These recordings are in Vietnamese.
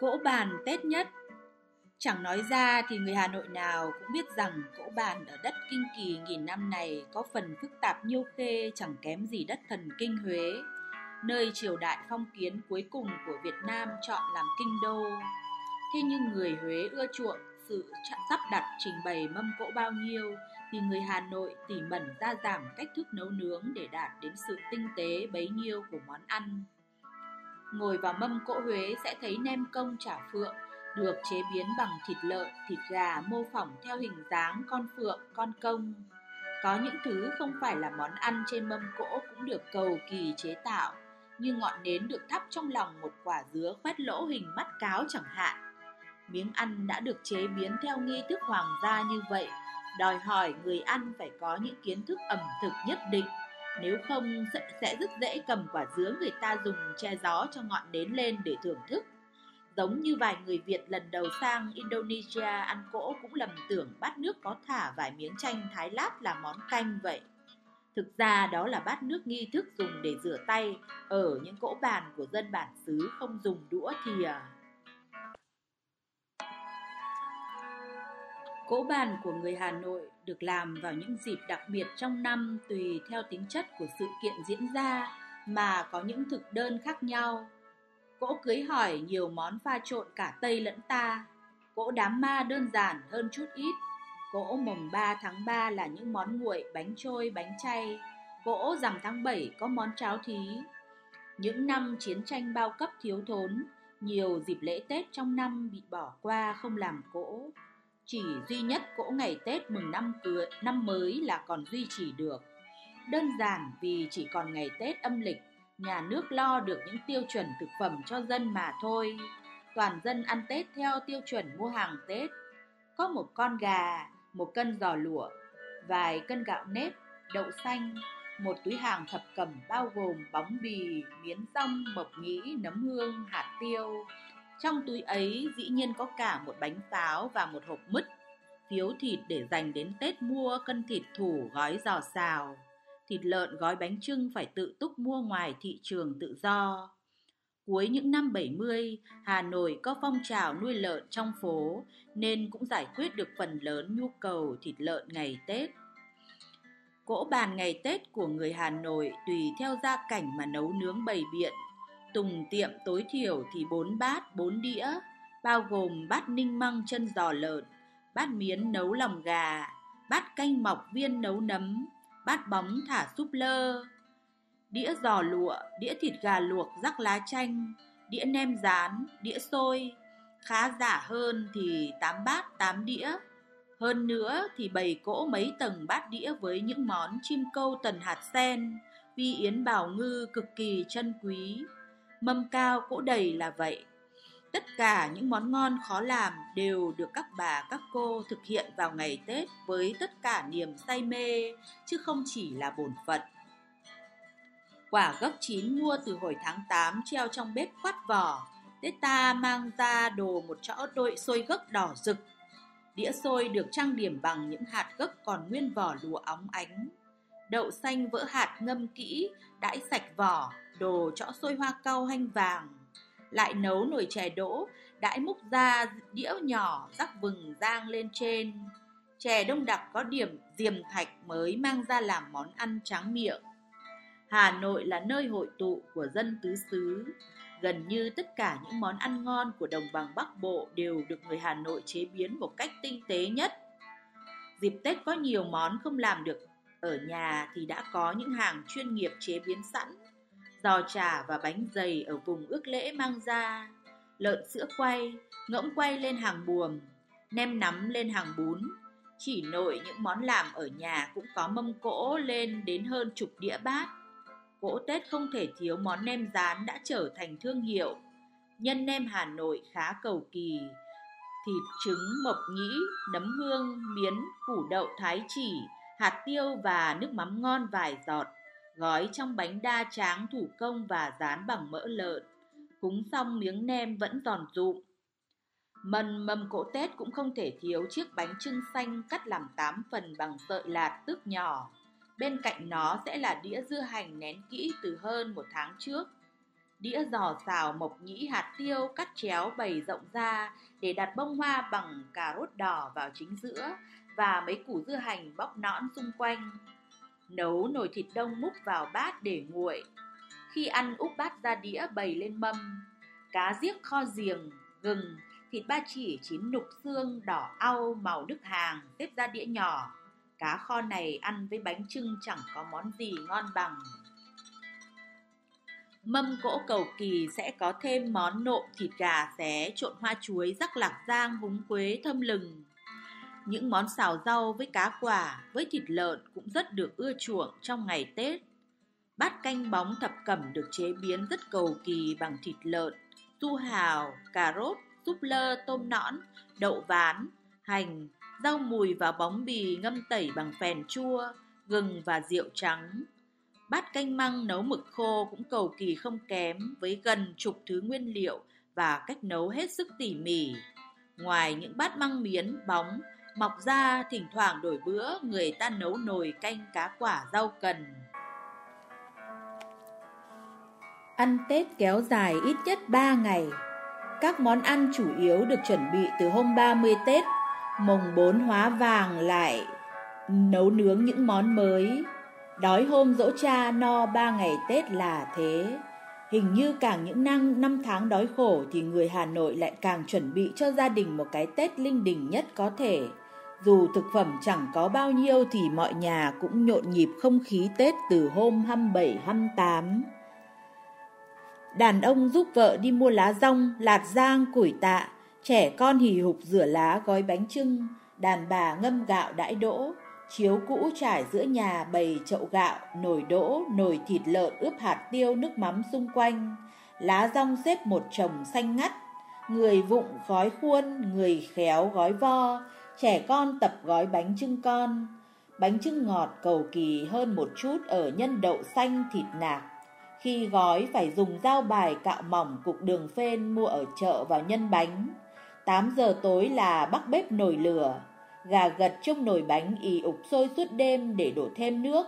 Cỗ bàn Tết nhất Chẳng nói ra thì người Hà Nội nào cũng biết rằng cỗ bàn ở đất kinh kỳ nghìn năm này có phần phức tạp nhiêu khê chẳng kém gì đất thần kinh Huế, nơi triều đại phong kiến cuối cùng của Việt Nam chọn làm kinh đô. Thế nhưng người Huế ưa chuộng sự sắp đặt trình bày mâm cỗ bao nhiêu thì người Hà Nội tỉ mẩn ra giảm cách thức nấu nướng để đạt đến sự tinh tế bấy nhiêu của món ăn. Ngồi vào mâm cỗ Huế sẽ thấy nem công chả phượng được chế biến bằng thịt lợn, thịt gà mô phỏng theo hình dáng con phượng, con công. Có những thứ không phải là món ăn trên mâm cỗ cũng được cầu kỳ chế tạo, như ngọn nến được thắp trong lòng một quả dứa khoét lỗ hình mắt cáo chẳng hạn. Miếng ăn đã được chế biến theo nghi thức hoàng gia như vậy, đòi hỏi người ăn phải có những kiến thức ẩm thực nhất định, nếu không, sẽ rất dễ cầm quả dứa người ta dùng che gió cho ngọn nến lên để thưởng thức. Giống như vài người Việt lần đầu sang Indonesia ăn cỗ cũng lầm tưởng bát nước có thả vài miếng chanh thái lát là món canh vậy. Thực ra đó là bát nước nghi thức dùng để rửa tay, ở những cỗ bàn của dân bản xứ không dùng đũa thìa. À, Cỗ bàn của người Hà Nội được làm vào những dịp đặc biệt trong năm tùy theo tính chất của sự kiện diễn ra mà có những thực đơn khác nhau. Cỗ cưới hỏi nhiều món pha trộn cả Tây lẫn ta. Cỗ đám ma đơn giản hơn chút ít. Cỗ mồng 3 tháng 3 là những món nguội, bánh trôi, bánh chay. Cỗ rằm tháng 7 có món cháo thí. Những năm chiến tranh bao cấp thiếu thốn, nhiều dịp lễ Tết trong năm bị bỏ qua không làm cỗ. Chỉ duy nhất cỗ ngày Tết mừng năm cưới, năm mới là còn duy trì được. Đơn giản vì chỉ còn ngày Tết âm lịch nhà nước lo được những tiêu chuẩn thực phẩm cho dân mà thôi. Toàn dân ăn Tết theo tiêu chuẩn mua hàng Tết. Có một con gà, một cân giò lụa, vài cân gạo nếp, đậu xanh, một túi hàng thập cẩm bao gồm bóng bì, miến rong, mộc nhĩ, nấm hương, hạt tiêu. Trong túi ấy dĩ nhiên có cả một bánh pháo và một hộp mứt, phiếu thịt để dành đến Tết mua cân thịt thủ gói giò xào thịt lợn gói bánh trưng phải tự túc mua ngoài thị trường tự do. Cuối những năm 70, Hà Nội có phong trào nuôi lợn trong phố nên cũng giải quyết được phần lớn nhu cầu thịt lợn ngày Tết. Cỗ bàn ngày Tết của người Hà Nội tùy theo gia cảnh mà nấu nướng bày biện. Tùng tiệm tối thiểu thì 4 bát, 4 đĩa, bao gồm bát ninh măng chân giò lợn, bát miến nấu lòng gà, bát canh mọc viên nấu nấm, bát bóng thả súp lơ, đĩa giò lụa, đĩa thịt gà luộc rắc lá chanh, đĩa nem rán, đĩa xôi. Khá giả hơn thì tám bát tám đĩa. Hơn nữa thì bày cỗ mấy tầng bát đĩa với những món chim câu tần hạt sen, vi yến bào ngư cực kỳ chân quý. Mâm cao cỗ đầy là vậy. Tất cả những món ngon khó làm đều được các bà các cô thực hiện vào ngày Tết với tất cả niềm say mê, chứ không chỉ là bổn phận. Quả gấc chín mua từ hồi tháng 8 treo trong bếp khoát vỏ, Tết ta mang ra đồ một chõ đôi xôi gấc đỏ rực. Đĩa xôi được trang điểm bằng những hạt gấc còn nguyên vỏ lùa óng ánh. Đậu xanh vỡ hạt ngâm kỹ, đãi sạch vỏ, đồ chõ xôi hoa cau hanh vàng lại nấu nồi chè đỗ, đãi múc ra đĩa nhỏ rắc vừng rang lên trên. Chè đông đặc có điểm diềm thạch mới mang ra làm món ăn tráng miệng. Hà Nội là nơi hội tụ của dân tứ xứ. Gần như tất cả những món ăn ngon của đồng bằng Bắc Bộ đều được người Hà Nội chế biến một cách tinh tế nhất. Dịp Tết có nhiều món không làm được ở nhà thì đã có những hàng chuyên nghiệp chế biến sẵn giò chả và bánh dày ở vùng ước lễ mang ra, lợn sữa quay, ngỗng quay lên hàng buồm, nem nắm lên hàng bún. Chỉ nội những món làm ở nhà cũng có mâm cỗ lên đến hơn chục đĩa bát. Cỗ Tết không thể thiếu món nem rán đã trở thành thương hiệu. Nhân nem Hà Nội khá cầu kỳ, thịt trứng mộc nhĩ, nấm hương, miến, củ đậu thái chỉ, hạt tiêu và nước mắm ngon vài giọt gói trong bánh đa tráng thủ công và dán bằng mỡ lợn. Cúng xong miếng nem vẫn giòn rụm. Mần mâm cỗ Tết cũng không thể thiếu chiếc bánh trưng xanh cắt làm 8 phần bằng sợi lạt tước nhỏ. Bên cạnh nó sẽ là đĩa dưa hành nén kỹ từ hơn một tháng trước. Đĩa giò xào mộc nhĩ hạt tiêu cắt chéo bày rộng ra để đặt bông hoa bằng cà rốt đỏ vào chính giữa và mấy củ dưa hành bóc nõn xung quanh. Nấu nồi thịt đông múc vào bát để nguội. Khi ăn úp bát ra đĩa bày lên mâm. Cá giếc kho giềng, gừng, thịt ba chỉ chín nục xương đỏ au màu nước hàng xếp ra đĩa nhỏ. Cá kho này ăn với bánh trưng chẳng có món gì ngon bằng. Mâm cỗ cầu kỳ sẽ có thêm món nộm thịt gà xé trộn hoa chuối rắc lạc giang húng quế thơm lừng. Những món xào rau với cá quả, với thịt lợn cũng rất được ưa chuộng trong ngày Tết. Bát canh bóng thập cẩm được chế biến rất cầu kỳ bằng thịt lợn, su hào, cà rốt, súp lơ, tôm nõn, đậu ván, hành, rau mùi và bóng bì ngâm tẩy bằng phèn chua, gừng và rượu trắng. Bát canh măng nấu mực khô cũng cầu kỳ không kém với gần chục thứ nguyên liệu và cách nấu hết sức tỉ mỉ. Ngoài những bát măng miến, bóng, mọc ra thỉnh thoảng đổi bữa người ta nấu nồi canh cá quả rau cần. Ăn Tết kéo dài ít nhất 3 ngày. Các món ăn chủ yếu được chuẩn bị từ hôm 30 Tết, mùng 4 hóa vàng lại nấu nướng những món mới. Đói hôm dỗ cha no 3 ngày Tết là thế. Hình như càng những năm, năm tháng đói khổ thì người Hà Nội lại càng chuẩn bị cho gia đình một cái Tết linh đình nhất có thể. Dù thực phẩm chẳng có bao nhiêu thì mọi nhà cũng nhộn nhịp không khí Tết từ hôm 27, 28. Đàn ông giúp vợ đi mua lá rong, lạt giang, củi tạ, trẻ con hì hục rửa lá gói bánh trưng, đàn bà ngâm gạo đãi đỗ, chiếu cũ trải giữa nhà bày chậu gạo, nồi đỗ, nồi thịt lợn ướp hạt tiêu nước mắm xung quanh, lá rong xếp một chồng xanh ngắt, người vụng gói khuôn, người khéo gói vo, trẻ con tập gói bánh trưng con. Bánh trưng ngọt cầu kỳ hơn một chút ở nhân đậu xanh, thịt nạc. Khi gói, phải dùng dao bài cạo mỏng cục đường phên mua ở chợ vào nhân bánh. 8 giờ tối là bắt bếp nồi lửa. Gà gật trong nồi bánh ì ục sôi suốt đêm để đổ thêm nước.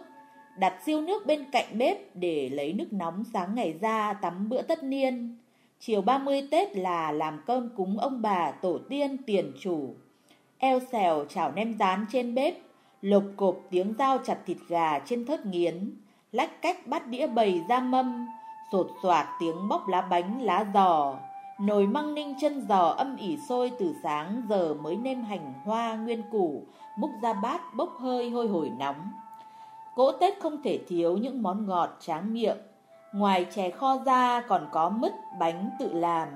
Đặt siêu nước bên cạnh bếp để lấy nước nóng sáng ngày ra tắm bữa tất niên. Chiều 30 Tết là làm cơm cúng ông bà tổ tiên tiền chủ eo xèo chảo nem rán trên bếp, lộp cộp tiếng dao chặt thịt gà trên thớt nghiến, lách cách bắt đĩa bầy ra mâm, sột soạt tiếng bóc lá bánh lá giò, nồi măng ninh chân giò âm ỉ sôi từ sáng giờ mới nêm hành hoa nguyên củ, múc ra bát bốc hơi hôi hổi nóng. Cỗ Tết không thể thiếu những món ngọt tráng miệng, ngoài chè kho ra còn có mứt bánh tự làm,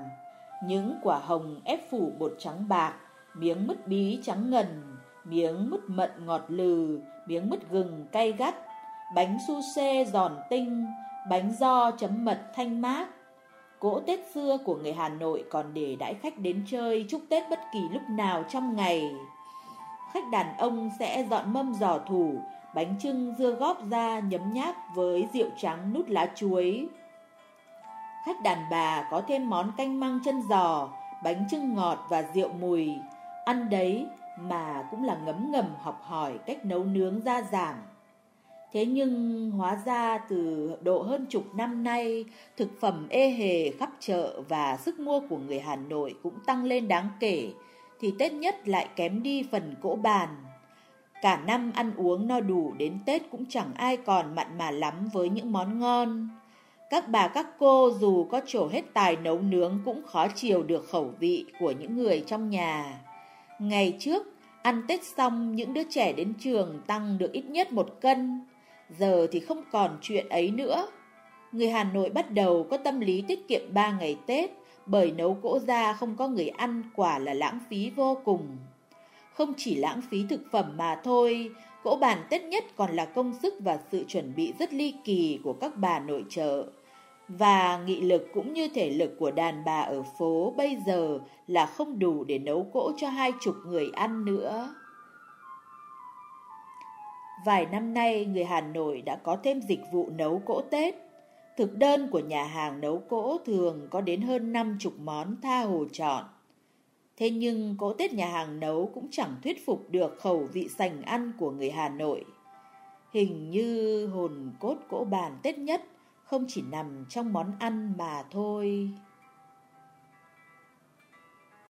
những quả hồng ép phủ bột trắng bạc, miếng mứt bí trắng ngần, miếng mứt mận ngọt lừ, miếng mứt gừng cay gắt, bánh su xê giòn tinh, bánh do chấm mật thanh mát. Cỗ Tết xưa của người Hà Nội còn để đãi khách đến chơi chúc Tết bất kỳ lúc nào trong ngày. Khách đàn ông sẽ dọn mâm giò thủ, bánh trưng dưa góp ra nhấm nháp với rượu trắng nút lá chuối. Khách đàn bà có thêm món canh măng chân giò, bánh trưng ngọt và rượu mùi. Ăn đấy mà cũng là ngấm ngầm học hỏi cách nấu nướng ra giảm. Thế nhưng hóa ra từ độ hơn chục năm nay, thực phẩm ê hề khắp chợ và sức mua của người Hà Nội cũng tăng lên đáng kể, thì Tết nhất lại kém đi phần cỗ bàn. Cả năm ăn uống no đủ đến Tết cũng chẳng ai còn mặn mà lắm với những món ngon. Các bà các cô dù có trổ hết tài nấu nướng cũng khó chiều được khẩu vị của những người trong nhà. Ngày trước, ăn Tết xong những đứa trẻ đến trường tăng được ít nhất một cân. Giờ thì không còn chuyện ấy nữa. Người Hà Nội bắt đầu có tâm lý tiết kiệm 3 ngày Tết bởi nấu cỗ ra không có người ăn quả là lãng phí vô cùng. Không chỉ lãng phí thực phẩm mà thôi, cỗ bàn Tết nhất còn là công sức và sự chuẩn bị rất ly kỳ của các bà nội trợ. Và nghị lực cũng như thể lực của đàn bà ở phố bây giờ là không đủ để nấu cỗ cho hai chục người ăn nữa. Vài năm nay, người Hà Nội đã có thêm dịch vụ nấu cỗ Tết. Thực đơn của nhà hàng nấu cỗ thường có đến hơn năm chục món tha hồ chọn. Thế nhưng cỗ Tết nhà hàng nấu cũng chẳng thuyết phục được khẩu vị sành ăn của người Hà Nội. Hình như hồn cốt cỗ bàn Tết nhất không chỉ nằm trong món ăn mà thôi.